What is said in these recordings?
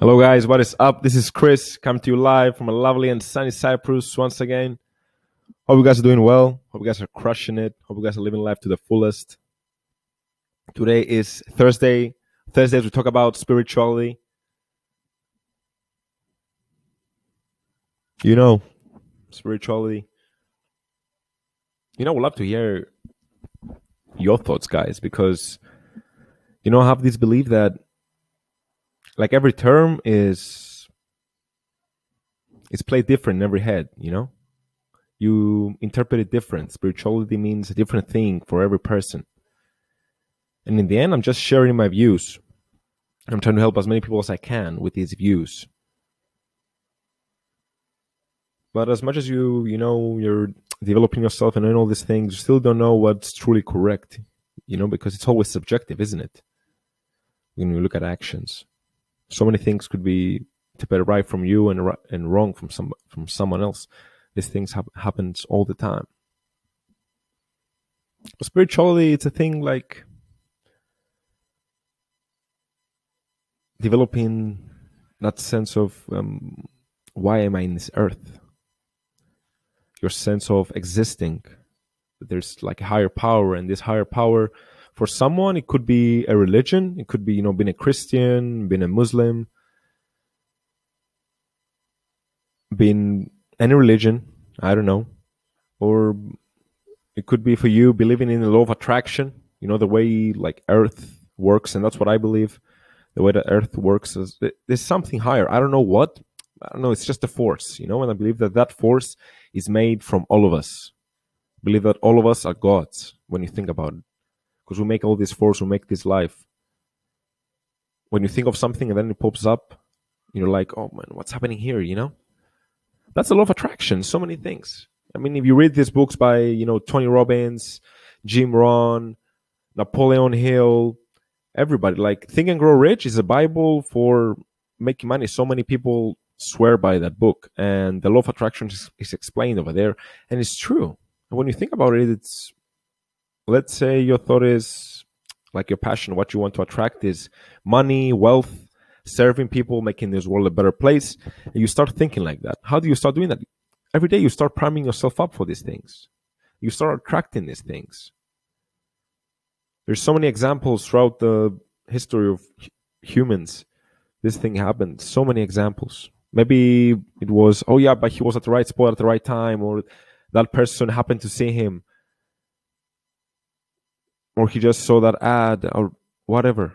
Hello, guys. What is up? This is Chris, coming to you live from a lovely and sunny Cyprus once again. Hope you guys are doing well. Hope you guys are crushing it. Hope you guys are living life to the fullest. Today is Thursday. Thursdays we talk about spirituality. You know, spirituality. You know, we'd love to hear your thoughts, guys, because you know, I have this belief that like every term is it's played different in every head you know? You interpret it different. Spirituality means a different thing for every person. And in the end i'm just sharing my views. I'm trying to help as many people as i can with these views. But as much as you you know you're developing yourself and all these things you still don't know what's truly correct you know because it's always subjective isn't it? When you look at actions so many things could be to better right from you and and wrong from some from someone else. These things have, happens all the time. Spirituality, it's a thing like developing that sense of um, why am I in this earth? Your sense of existing. There's like a higher power, and this higher power for someone it could be a religion it could be you know being a christian being a muslim being any religion i don't know. Or it could be for you believing in the law of attraction you know the way like earth works and that's what i believe. The way the earth works is there's something higher. I don't know what i don't know it's just a force you know and i believe that that force is made from all of us. Believe that all of us are gods when you think about it because we make all this force, we make this life. When you think of something and then it pops up, you're like, oh man, what's happening here? You know, that's a law of attraction. So many things. I mean, if you read these books by you know Tony Robbins, Jim Rohn, Napoleon Hill, everybody, like Think and Grow Rich is a Bible for making money. So many people swear by that book, and the law of attraction is, is explained over there, and it's true. And when you think about it, it's let's say your thought is like your passion, what you want to attract is money, wealth, serving people, making this world a better place. And you start thinking like that. How do you start doing that? Every day you start priming yourself up for these things. You start attracting these things. There's so many examples throughout the history of humans. This thing happened. So many examples. Maybe it was, oh yeah, but he was at the right spot at the right time, or that person happened to see him or he just saw that ad or whatever.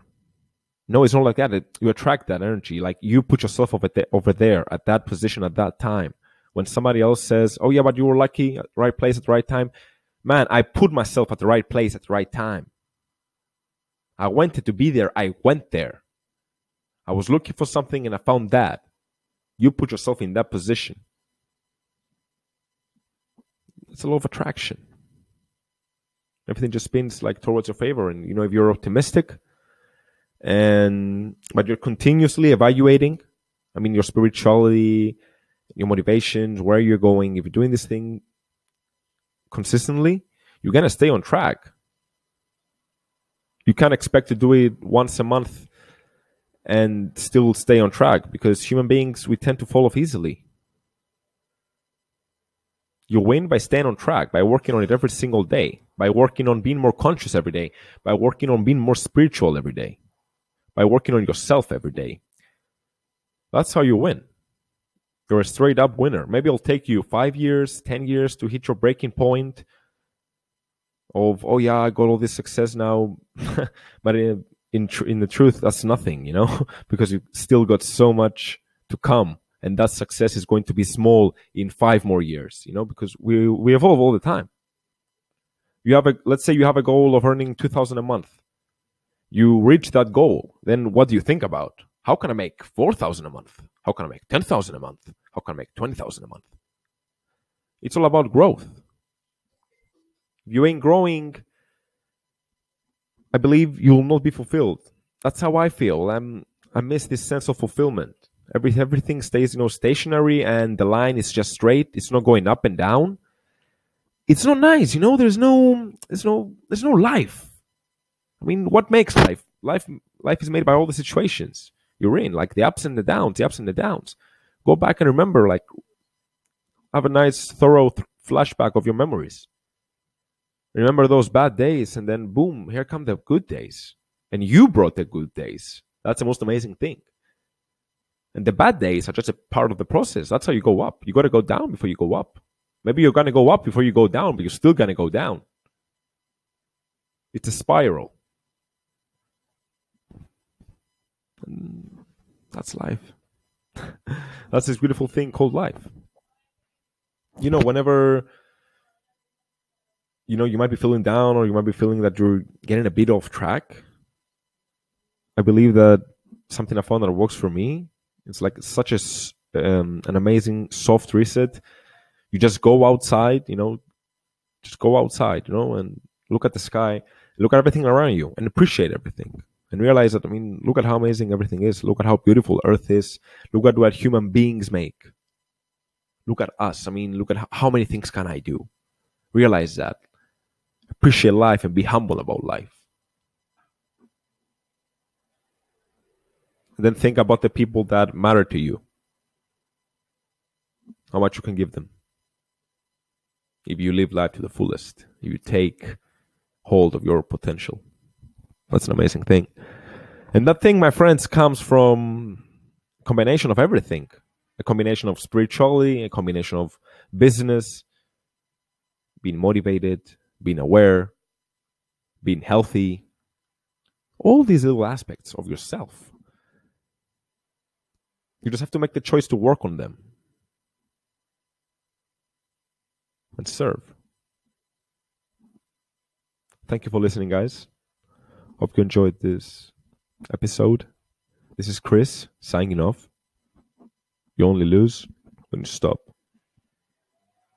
No, it's not like that. It, you attract that energy. Like you put yourself over there, over there at that position at that time. When somebody else says, "Oh yeah, but you were lucky, right place at the right time," man, I put myself at the right place at the right time. I wanted to be there. I went there. I was looking for something and I found that. You put yourself in that position. It's a law of attraction everything just spins like towards your favor. And you know if you're optimistic and but you're continuously evaluating i mean your spirituality your motivations where you're going if you're doing this thing consistently you're gonna stay on track. You can't expect to do it once a month and still stay on track because human beings we tend to fall off easily. You win by staying on track, by working on it every single day, by working on being more conscious every day, by working on being more spiritual every day, by working on yourself every day. That's how you win. You're a straight up winner. Maybe it'll take you five years, 10 years to hit your breaking point of, oh yeah, I got all this success now. but in, in, tr- in the truth, that's nothing, you know, because you still got so much to come and that success is going to be small in five more years you know because we we evolve all the time you have a let's say you have a goal of earning 2000 a month. You reach that goal then what do you think about? How can i make 4000 a month? How can i make 10000 a month? How can i make 20000 a month? It's all about growth. If you ain't growing i believe you'll not be fulfilled. That's how i feel. I'm i miss this sense of fulfillment. Every everything stays, you know, stationary, and the line is just straight. It's not going up and down. It's not nice, you know. There's no, there's no, there's no life. I mean, what makes life? Life, life is made by all the situations. you're in, like the ups and the downs, the ups and the downs. Go back and remember, like, have a nice, thorough th- flashback of your memories. Remember those bad days, and then boom, here come the good days. And you brought the good days. That's the most amazing thing. And the bad days are just a part of the process. That's how you go up. You got to go down before you go up. Maybe you're going to go up before you go down, but you're still going to go down. It's a spiral. And that's life. that's this beautiful thing called life. You know, whenever you know you might be feeling down or you might be feeling that you're getting a bit off track, I believe that something I found that works for me. It's like such a um, an amazing soft reset. You just go outside, you know, just go outside, you know, and look at the sky, look at everything around you, and appreciate everything and realize that I mean, look at how amazing everything is. Look at how beautiful Earth is. Look at what human beings make. Look at us. I mean, look at how many things can I do. Realize that. Appreciate life and be humble about life. And then think about the people that matter to you. How much you can give them. If you live life to the fullest, you take hold of your potential. That's an amazing thing. And that thing, my friends, comes from combination of everything. A combination of spirituality, a combination of business, being motivated, being aware, being healthy. All these little aspects of yourself. You just have to make the choice to work on them and serve. Thank you for listening, guys. Hope you enjoyed this episode. This is Chris signing off. You only lose when you stop.